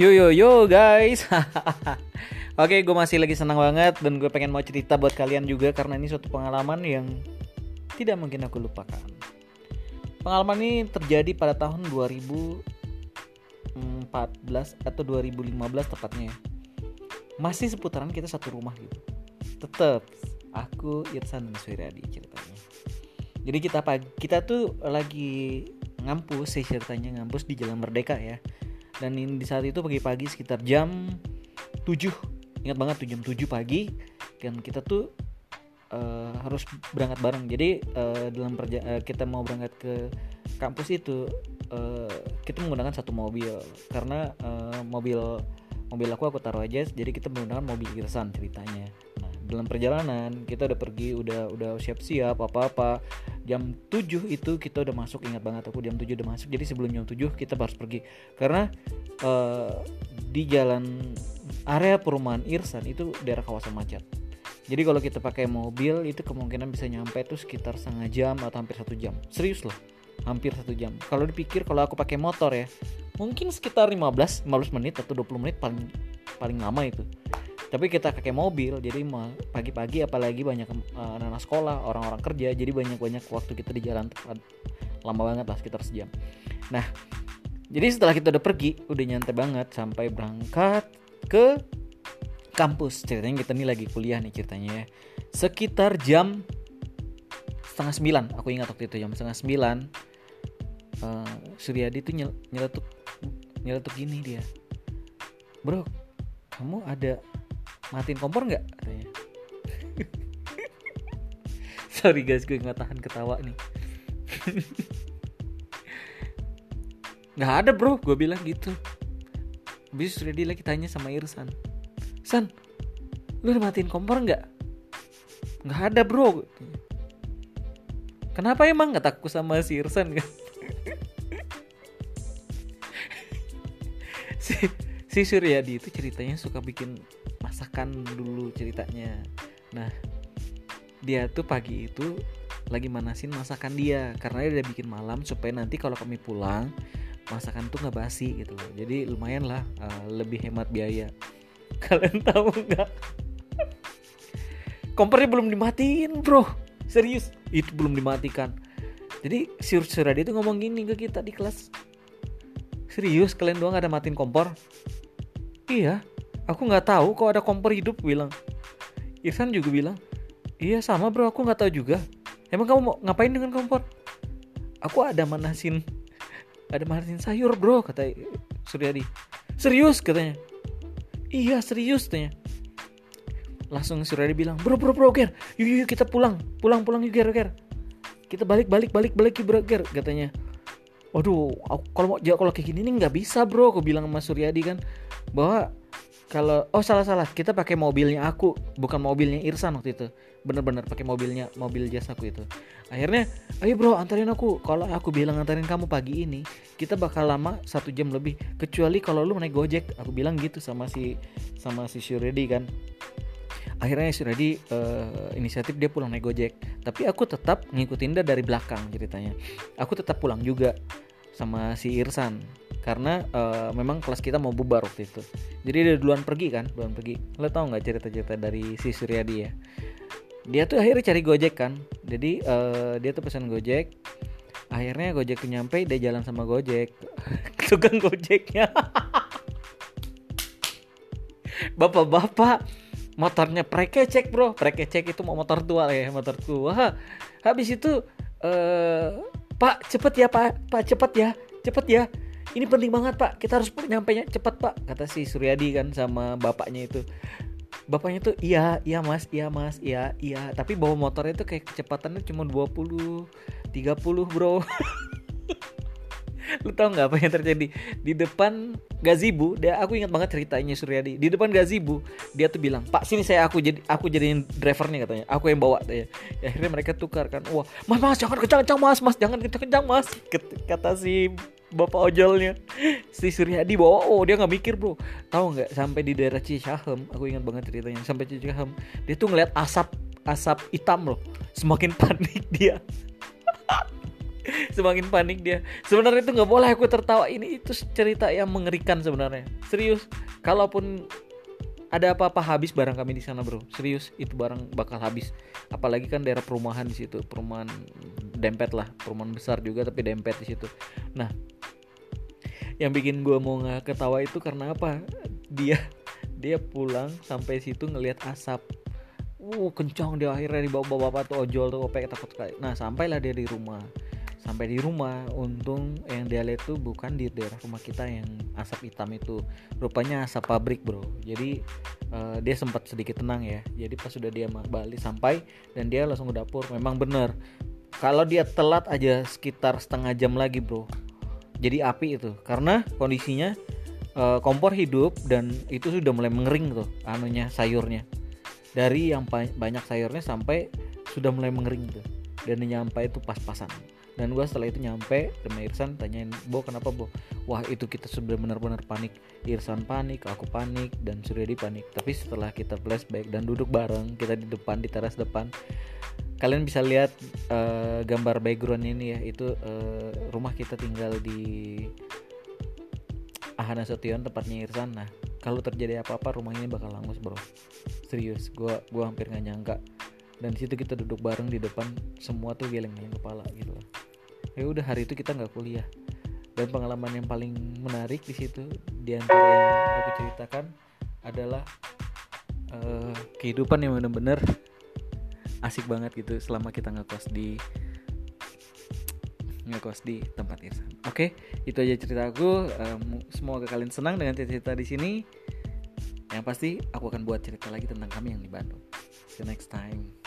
Yo yo yo guys. Oke, gue masih lagi senang banget dan gue pengen mau cerita buat kalian juga karena ini suatu pengalaman yang tidak mungkin aku lupakan. Pengalaman ini terjadi pada tahun 2014 atau 2015 tepatnya. Masih seputaran kita satu rumah gitu. Tetap aku Irsan dan Suryadi ceritanya. Jadi kita pagi kita tuh lagi ngampus sih ceritanya ngampus di Jalan Merdeka ya dan di saat itu pagi-pagi sekitar jam 7 ingat banget tuh jam 7 pagi. Dan kita tuh uh, harus berangkat bareng. Jadi uh, dalam perja uh, kita mau berangkat ke kampus itu uh, kita menggunakan satu mobil. Karena uh, mobil mobil aku aku taruh aja jadi kita menggunakan mobil Irsan ceritanya. Nah dalam perjalanan kita udah pergi udah udah siap-siap apa-apa jam 7 itu kita udah masuk ingat banget aku jam 7 udah masuk. Jadi sebelum jam 7 kita harus pergi. Karena uh, di jalan area perumahan Irsan itu daerah kawasan macet. Jadi kalau kita pakai mobil itu kemungkinan bisa nyampe tuh sekitar setengah jam atau hampir satu jam. Serius loh hampir satu jam. Kalau dipikir kalau aku pakai motor ya mungkin sekitar 15 15 menit atau 20 menit paling paling lama itu tapi kita pakai mobil jadi pagi-pagi apalagi banyak uh, anak-anak sekolah orang-orang kerja jadi banyak-banyak waktu kita di jalan lama banget lah sekitar sejam. Nah jadi setelah kita udah pergi udah nyantai banget sampai berangkat ke kampus. Ceritanya kita nih lagi kuliah nih ceritanya ya. Sekitar jam setengah sembilan aku ingat waktu itu jam setengah sembilan uh, Suryadi tuh nyel nyeletuk nyeletuk gini dia. Bro kamu ada matiin kompor nggak? Katanya. Sorry guys gue nggak tahan ketawa nih. Nggak ada bro. Gue bilang gitu. Bis ready lagi tanya sama Irsan. San lu matiin kompor nggak? Nggak ada bro. Kenapa emang nggak takut sama si Irsan kan? Si si Suryadi itu ceritanya suka bikin masakan dulu ceritanya. Nah dia tuh pagi itu lagi manasin masakan dia karena dia udah bikin malam supaya nanti kalau kami pulang masakan tuh nggak basi gitu loh. Jadi lumayan lah uh, lebih hemat biaya. Kalian tahu nggak? Kompornya belum dimatiin bro. Serius itu belum dimatikan. Jadi si Suradi itu ngomong gini ke kita di kelas. Serius kalian doang ada matiin kompor? Iya aku nggak tahu kok ada kompor hidup bilang. Irfan juga bilang iya sama bro aku nggak tahu juga. Emang kamu mau ngapain dengan kompor? Aku ada manasin ada manasin sayur bro kata Suryadi. Serius? katanya. Iya serius katanya. Langsung Suryadi bilang bro bro bro ger yuk yuk kita pulang pulang pulang yuk ger ger. Kita balik balik balik balik yuk bro ger katanya. Waduh kalau mau kalau kayak gini nih nggak bisa bro aku bilang sama Suryadi kan bahwa kalau oh salah salah kita pakai mobilnya aku bukan mobilnya Irsan waktu itu. Bener-bener pakai mobilnya mobil jasaku itu. Akhirnya ayo bro antarin aku. Kalau aku bilang antarin kamu pagi ini kita bakal lama satu jam lebih. Kecuali kalau lu naik gojek. Aku bilang gitu sama si sama si Shuredi kan. Akhirnya Shuredi uh, inisiatif dia pulang naik gojek. Tapi aku tetap ngikutin dia dari belakang ceritanya. Aku tetap pulang juga sama si Irsan. Karena uh, memang kelas kita mau bubar waktu itu. Jadi dia duluan pergi kan duluan pergi. Lo tau nggak cerita-cerita dari si Suryadi ya? Dia tuh akhirnya cari gojek kan. Jadi uh, dia tuh pesan gojek. Akhirnya gojek tuh nyampe dia jalan sama gojek. Tukang gojeknya. Bapak-bapak motornya prekecek bro. Prekecek itu mau motor tua ya motor tua. Habis itu pak cepet ya pak. Pak cepet ya. Cepet ya. Ini penting banget pak. Kita harus nyampe cepat pak. Kata si Suryadi kan sama bapaknya itu. Bapaknya tuh iya iya mas. Iya mas. Iya iya. Tapi bawa motornya tuh kayak kecepatannya cuma 20 30 bro lu tau nggak apa yang terjadi? Di depan gazebo dia aku ingat banget ceritanya Suryadi. Di depan gazebo dia tuh bilang pak sini saya aku jadi aku jadiin drivernya katanya. Aku yang bawa ya, akhirnya mereka tukar kan. Wah mas mas jangan kencang kencang mas mas jangan kencang kencang mas kata si bapak ojolnya. Si Suryadi bawa oh dia nggak mikir bro. Tahu nggak sampai di daerah Cicahem aku ingat banget ceritanya sampai Cicahem dia tuh ngeliat asap asap hitam loh. Semakin panik dia semakin panik dia. Sebenarnya itu nggak boleh aku tertawa. Ini itu cerita yang mengerikan sebenarnya. Serius kalaupun ada apa-apa habis barang kami di sana bro. Serius itu barang bakal habis. Apalagi kan daerah perumahan di situ. Perumahan dempet lah. Perumahan besar juga tapi dempet di situ. Nah yang bikin gue mau nggak ketawa itu karena apa? Dia dia pulang sampai situ ngelihat asap. Uh kencang dia. Akhirnya dibawa bawa bapak tuh ojol tuh opek. Takut sekali. Nah sampailah dia di rumah sampai di rumah. Untung yang dia lihat tuh bukan di daerah rumah kita yang asap hitam itu. Rupanya asap pabrik bro. Jadi uh, dia sempat sedikit tenang ya. Jadi pas sudah dia balik sampai dan dia langsung ke dapur memang bener. Kalau dia telat aja sekitar setengah jam lagi bro. Jadi api itu. Karena kondisinya uh, kompor hidup dan itu sudah mulai mengering tuh anunya sayurnya. Dari yang banyak sayurnya sampai sudah mulai mengering tuh. Dan nyampe itu pas-pasan dan gue setelah itu nyampe sama Irsan tanyain Bo kenapa Bo? Wah itu kita sudah benar-benar panik. Irsan panik aku panik dan Suryadi panik. Tapi setelah kita flashback dan duduk bareng kita di depan di teras depan kalian bisa lihat uh, gambar background ini ya. Itu uh, rumah kita tinggal di Ahana Sotion tempatnya Irsan. Nah kalau terjadi apa-apa rumah ini bakal langus bro. Serius gue gua hampir nggak nyangka. Dan situ kita duduk bareng di depan semua tuh geleng-geleng kepala gitu loh ya udah hari itu kita nggak kuliah dan pengalaman yang paling menarik di situ di antara yang aku ceritakan adalah uh, kehidupan yang bener-bener asik banget gitu selama kita ngekos di ngekos di tempat Irsan. Oke, itu aja cerita aku. Um, semoga kalian senang dengan cerita di sini. Yang pasti aku akan buat cerita lagi tentang kami yang di Bandung. See you next time.